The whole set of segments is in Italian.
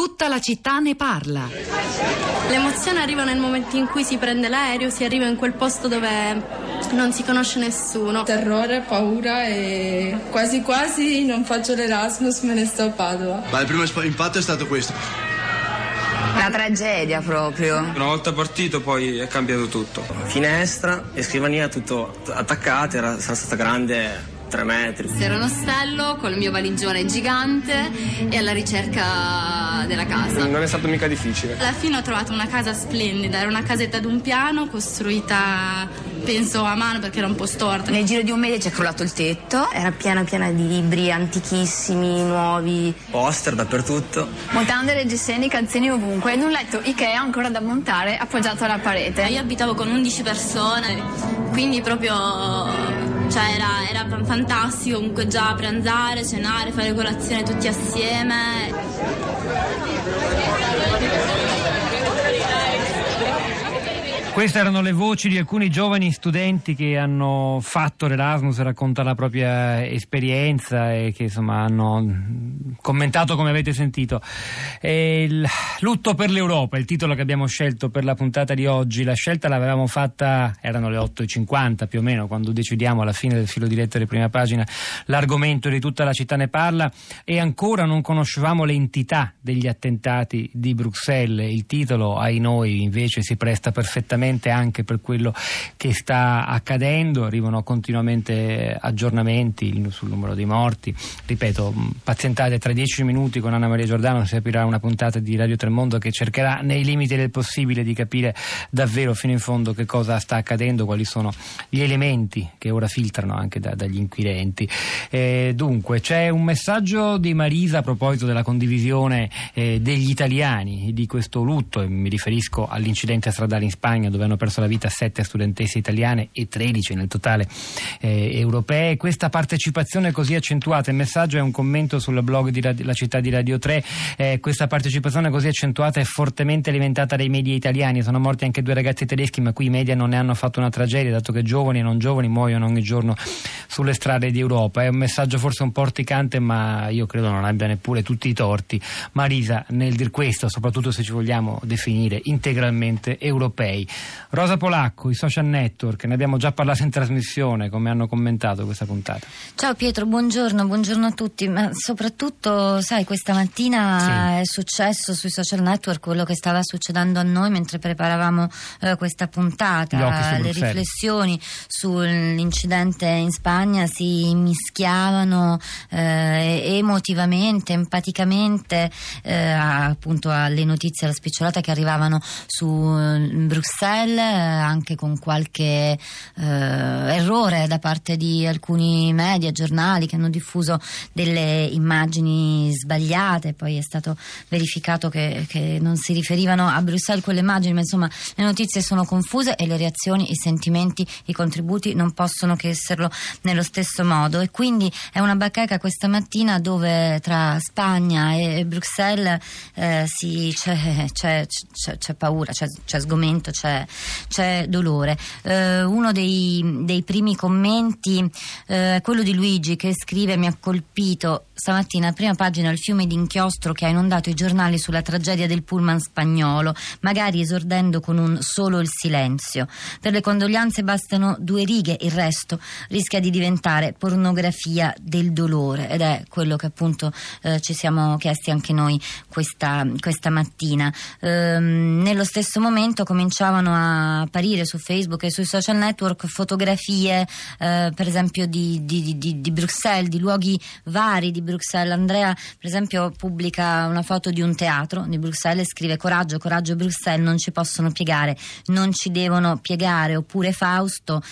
Tutta la città ne parla. Le emozioni arrivano nel momento in cui si prende l'aereo, si arriva in quel posto dove non si conosce nessuno. Terrore, paura e quasi quasi non faccio l'Erasmus, me ne sto a Padova. Ma il primo impatto è stato questo. Una tragedia proprio. Una volta partito poi è cambiato tutto. Finestra e scrivania tutto attaccate, era stata grande 3 metri. C'era un ostello con il mio valigione gigante e alla ricerca della casa. Non è stato mica difficile. Alla fine ho trovato una casa splendida, era una casetta ad un piano costruita penso a mano perché era un po' storta. Nel giro di un mese ci è crollato il tetto, era piena piena di libri antichissimi, nuovi. Poster dappertutto. Montande, reggiseni, canzoni ovunque ed un letto Ikea ancora da montare appoggiato alla parete. Io abitavo con 11 persone, quindi proprio cioè era, era fantastico comunque già pranzare, cenare, fare colazione tutti assieme. Queste erano le voci di alcuni giovani studenti che hanno fatto l'Erasmus, raccontano la propria esperienza e che insomma hanno commentato come avete sentito. E il lutto per l'Europa, il titolo che abbiamo scelto per la puntata di oggi. La scelta l'avevamo fatta, erano le 8.50 più o meno, quando decidiamo alla fine del filo diretto di prima pagina l'argomento di tutta la città ne parla e ancora non conoscevamo l'entità degli attentati di Bruxelles. Il titolo, ai noi, invece si presta perfettamente aggiornamenti anche per quello che sta accadendo, arrivano continuamente aggiornamenti sul numero di morti. Ripeto, pazientate tra dieci minuti con Anna Maria Giordano si aprirà una puntata di Radio Tremondo che cercherà nei limiti del possibile di capire davvero fino in fondo che cosa sta accadendo, quali sono gli elementi che ora filtrano anche da, dagli inquirenti. Eh, dunque, c'è un messaggio di Marisa a proposito della condivisione eh, degli italiani di questo lutto, e mi riferisco all'incidente stradale in Spagna dove hanno perso la vita sette studentesse italiane e 13 nel totale eh, europee. Questa partecipazione così accentuata, il messaggio è un commento sul blog di città di Radio 3, eh, questa partecipazione così accentuata è fortemente alimentata dai media italiani, sono morti anche due ragazzi tedeschi ma qui i media non ne hanno fatto una tragedia dato che giovani e non giovani muoiono ogni giorno sulle strade di Europa. È un messaggio forse un po' orticante ma io credo non abbia neppure tutti i torti. Marisa nel dir questo, soprattutto se ci vogliamo definire integralmente europei. Rosa Polacco, i social network, ne abbiamo già parlato in trasmissione, come hanno commentato questa puntata? Ciao Pietro, buongiorno, buongiorno a tutti, ma soprattutto, sai, questa mattina sì. è successo sui social network quello che stava succedendo a noi mentre preparavamo eh, questa puntata, le riflessioni sull'incidente in Spagna si mischiavano eh, emotivamente, empaticamente eh, appunto alle notizie, alla spicciolata che arrivavano su mm, Bruxelles Bruxelles, anche con qualche eh, errore da parte di alcuni media, giornali che hanno diffuso delle immagini sbagliate, poi è stato verificato che, che non si riferivano a Bruxelles quelle immagini, ma insomma le notizie sono confuse e le reazioni, i sentimenti, i contributi non possono che esserlo nello stesso modo. E quindi è una bacheca questa mattina dove tra Spagna e Bruxelles eh, si, c'è, c'è, c'è, c'è, paura, c'è, sgomento, c'è c'è, dolore. Eh, uno dei, dei, primi commenti eh, è quello di Luigi che scrive mi ha colpito stamattina prima pagina il fiume d'inchiostro che ha inondato i giornali sulla tragedia del pullman spagnolo, magari esordendo con un solo il silenzio. Per le condoglianze bastano due righe, il resto rischia di diventare pornografia del dolore ed è quello che appunto eh, ci siamo chiesti anche noi questa, questa mattina. Ehm, nello stesso momento cominciavano a apparire su Facebook e sui social network fotografie eh, per esempio di, di, di, di Bruxelles, di luoghi vari di Bruxelles. Andrea, per esempio, pubblica una foto di un teatro di Bruxelles e scrive coraggio, coraggio Bruxelles, non ci possono piegare, non ci devono piegare. Oppure Fausto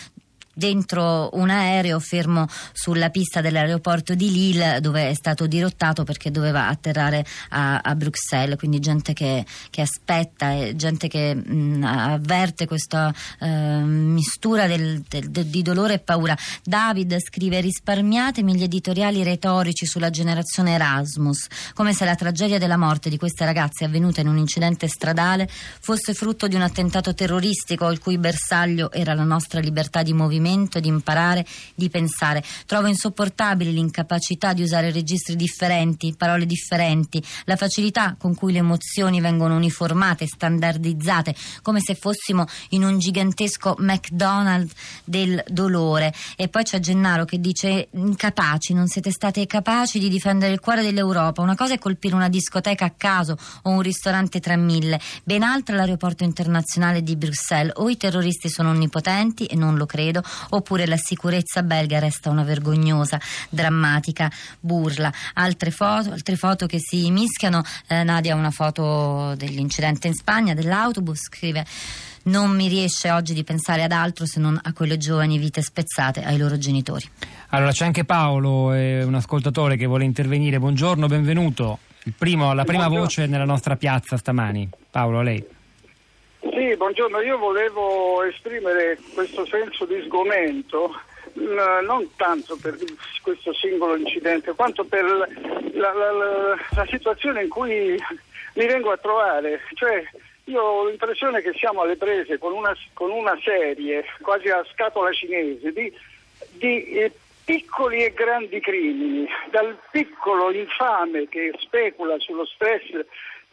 dentro un aereo fermo sulla pista dell'aeroporto di Lille dove è stato dirottato perché doveva atterrare a, a Bruxelles, quindi gente che, che aspetta, gente che mh, avverte questa eh, mistura del, del, del, di dolore e paura. David scrive risparmiatemi gli editoriali retorici sulla generazione Erasmus, come se la tragedia della morte di queste ragazze avvenuta in un incidente stradale fosse frutto di un attentato terroristico il cui bersaglio era la nostra libertà di movimento momento di imparare, di pensare. Trovo insopportabile l'incapacità di usare registri differenti, parole differenti, la facilità con cui le emozioni vengono uniformate, standardizzate, come se fossimo in un gigantesco McDonald's del dolore. E poi c'è Gennaro che dice incapaci, non siete state capaci di difendere il cuore dell'Europa. Una cosa è colpire una discoteca a caso o un ristorante tra mille, ben altra l'aeroporto internazionale di Bruxelles. O i terroristi sono onnipotenti e non lo credo, oppure la sicurezza belga resta una vergognosa, drammatica burla. Altre foto, altre foto che si mischiano. Eh, Nadia una foto dell'incidente in Spagna, dell'autobus, scrive non mi riesce oggi di pensare ad altro se non a quelle giovani vite spezzate ai loro genitori. Allora c'è anche Paolo, eh, un ascoltatore che vuole intervenire. Buongiorno, benvenuto. Primo, la prima buongiorno. voce nella nostra piazza stamani. Paolo, lei. Buongiorno. Io volevo esprimere questo senso di sgomento non tanto per questo singolo incidente, quanto per la, la, la, la, situazione in cui mi vengo a trovare. Cioè, io ho l'impressione che siamo alle prese con una, con una serie quasi a scatola cinese di, di eh, piccoli e grandi crimini, dal piccolo infame che specula sullo stress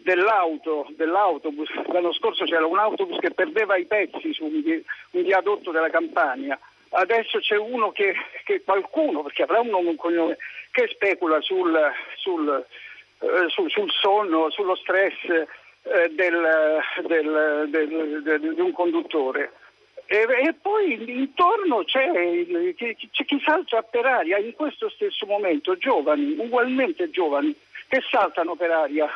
dell'auto, dell'autobus, l'anno scorso c'era un autobus che perdeva i pezzi su un, un viadotto della Campania, adesso c'è uno che, che, qualcuno, perché avrà un nome e un cognome, che specula sul, sul, eh, sul, sul sonno, sullo stress eh, del, del, del, di un conduttore. E, e, poi intorno c'è, c'è chi salta per aria in questo stesso momento, giovani, ugualmente giovani, che saltano per aria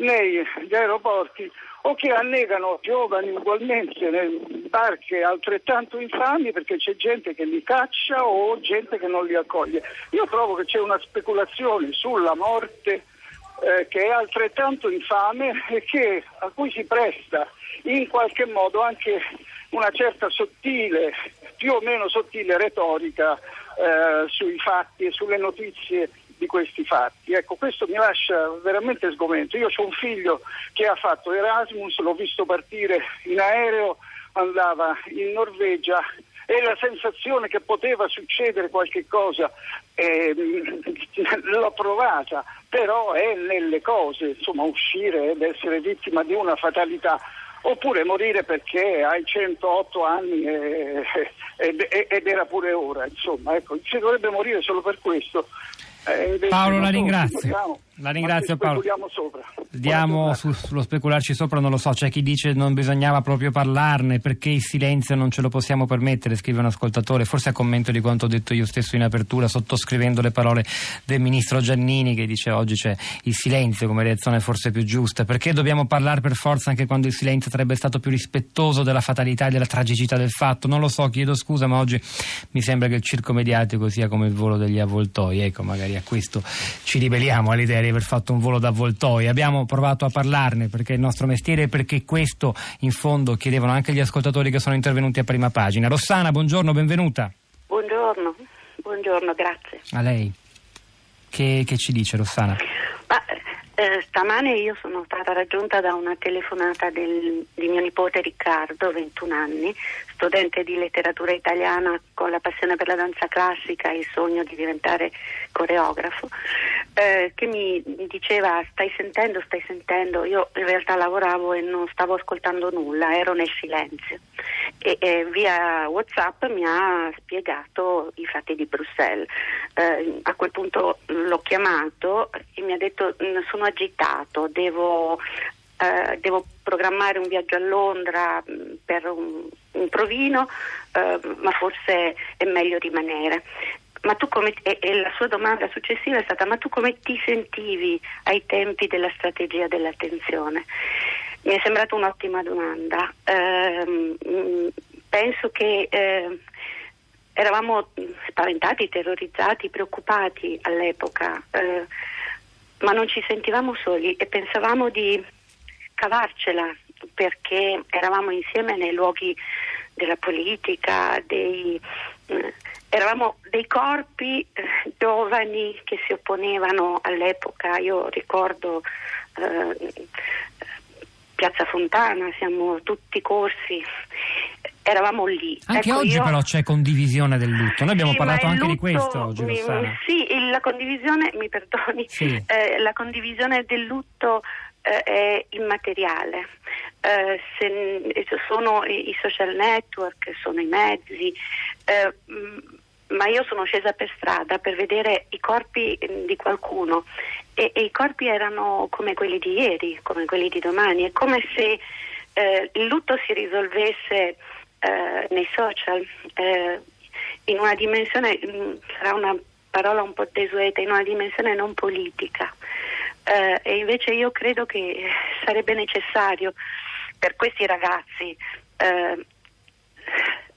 negli aeroporti o che annegano giovani ugualmente in barche altrettanto infami perché c'è gente che li caccia o gente che non li accoglie. Io trovo che c'è una speculazione sulla morte eh, che è altrettanto infame e che, a cui si presta in qualche modo anche una certa sottile, più o meno sottile retorica eh, sui fatti e sulle notizie di questi fatti. Ecco, questo mi lascia veramente sgomento. Io ho un figlio che ha fatto Erasmus, l'ho visto partire in aereo, andava in Norvegia e la sensazione che poteva succedere qualche cosa eh, l'ho provata, però è nelle cose, insomma, uscire ed essere vittima di una fatalità oppure morire perché hai 108 anni e, e, ed era pure ora, insomma, ecco, si dovrebbe morire solo per questo. Eh, Paolo, la ringrazio. La ringrazio Paolo. Diamo su, sullo specularci sopra, non lo so, c'è chi dice non bisognava proprio parlarne perché il silenzio non ce lo possiamo permettere, scrive un ascoltatore, forse a commento di quanto ho detto io stesso in apertura, sottoscrivendo le parole del ministro Giannini che dice oggi c'è il silenzio come reazione forse più giusta, perché dobbiamo parlare per forza anche quando il silenzio sarebbe stato più rispettoso della fatalità e della tragicità del fatto, non lo so, chiedo scusa, ma oggi mi sembra che il circo mediatico sia come il volo degli avvoltoi, ecco, magari a questo ci ribelliamo all'idea aver fatto un volo d'avvoltoi. Abbiamo provato a parlarne perché è il nostro mestiere e perché questo in fondo chiedevano anche gli ascoltatori che sono intervenuti a prima pagina. Rossana, buongiorno, benvenuta. Buongiorno, buongiorno, grazie. A lei. Che, che ci dice Rossana? Ma, eh, stamane io sono stata raggiunta da una telefonata del, di mio nipote Riccardo, 21 anni, studente di letteratura italiana con la passione per la danza classica e il sogno di diventare coreografo, eh, che mi, diceva stai sentendo, stai sentendo, io in realtà lavoravo e non stavo ascoltando nulla, ero nel silenzio e, e via Whatsapp mi ha spiegato i fatti di Bruxelles. Eh, a quel punto l'ho chiamato e mi ha detto sono agitato, devo Uh, devo programmare un viaggio a Londra mm, per un, un provino, uh, ma forse è meglio rimanere. Come, e, e, la sua domanda successiva è stata: ma tu come ti sentivi ai tempi della strategia dell'attenzione? Mi è sembrata un'ottima domanda. Uh, penso che eravamo spaventati, terrorizzati, preoccupati all'epoca, ma non ci sentivamo soli e pensavamo di cavarcela perché eravamo insieme nei luoghi della politica, dei, eh, eravamo dei corpi eh, giovani che si opponevano all'epoca. Io ricordo eh, Piazza Fontana, siamo tutti corsi. eravamo lì. Anche Ecco, oggi io- però c'è condivisione del lutto. Noi abbiamo Sì, parlato anche di lutto, questo oggi, mi-. Sì, la condivisione, mi perdoni, Sì. eh, la condivisione del lutto eh, è immateriale. Eh, se- sono i, social network, sono i mezzi, eh, ma io sono scesa per strada per vedere i corpi eh, di qualcuno e, e i corpi erano come quelli di ieri, come quelli di domani. È come se eh, il lutto si risolvesse eh, nei social, eh, in una dimensione, mh, sarà una parola un po' desueta, in una dimensione non politica. Eh, e invece io credo che sarebbe necessario per questi ragazzi eh,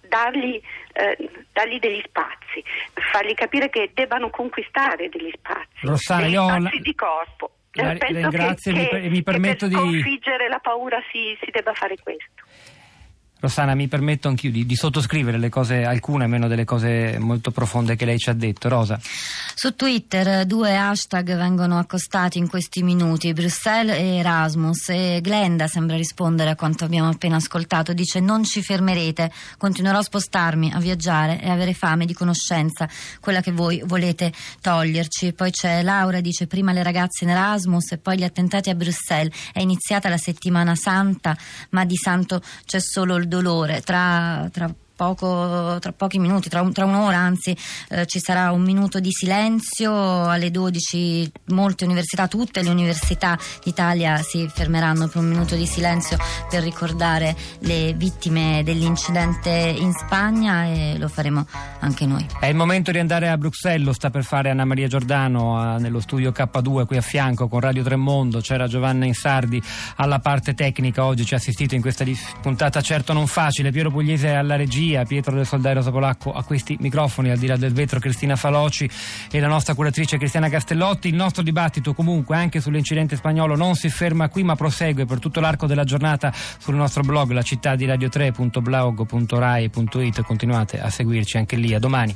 dargli, eh, dargli degli spazi, fargli capire che debbano conquistare degli spazi, Rossana, degli spazi la- di corpo. la penso ringrazio e che, mi per- e mi che permetto per di- sconfiggere la paura si, si debba fare questo. Rossana, mi permetto anch'io di, di sottoscrivere cose, alcune meno delle cose molto profonde che lei ci ha detto. Rosa. Su Twitter eh, due hashtag vengono accostati in questi minuti, Bruxelles e Erasmus e Glenda sembra rispondere a quanto abbiamo appena ascoltato, dice non ci fermerete, continuerò a spostarmi, a viaggiare e avere fame di conoscenza, quella che voi volete toglierci. Poi c'è Laura, dice prima le ragazze in Erasmus e poi gli attentati a Bruxelles, è iniziata la settimana santa ma di santo c'è solo il dolore, tra, tra poco- tra pochi minuti, tra, tra un'ora anzi, eh, ci sarà un minuto di silenzio alle 12. Molte università, tutte le università d'Italia si fermeranno per un minuto di silenzio per ricordare le vittime dell'incidente in Spagna e lo faremo anche noi. È il momento di andare a Bruxelles, lo sta per fare Anna Maria Giordano a- nello studio K2 qui a fianco con Radio Tremondo, c'era Giovanna Insardi alla parte tecnica, oggi ci ha assistito in questa puntata certo non facile, Piero Pugliese alla regia, Pietro del Soldario Sapolacco a questi microfoni, al di là del vetro Cristina Faloci e la nostra curatrice Cristiana Castellotti. Il nostro dibattito comunque anche sull'incidente spagnolo non si ferma qui ma prosegue per tutto l'arco della giornata sul nostro blog la città di radio3.blog.rai.it continuate a seguirci anche lì, a domani.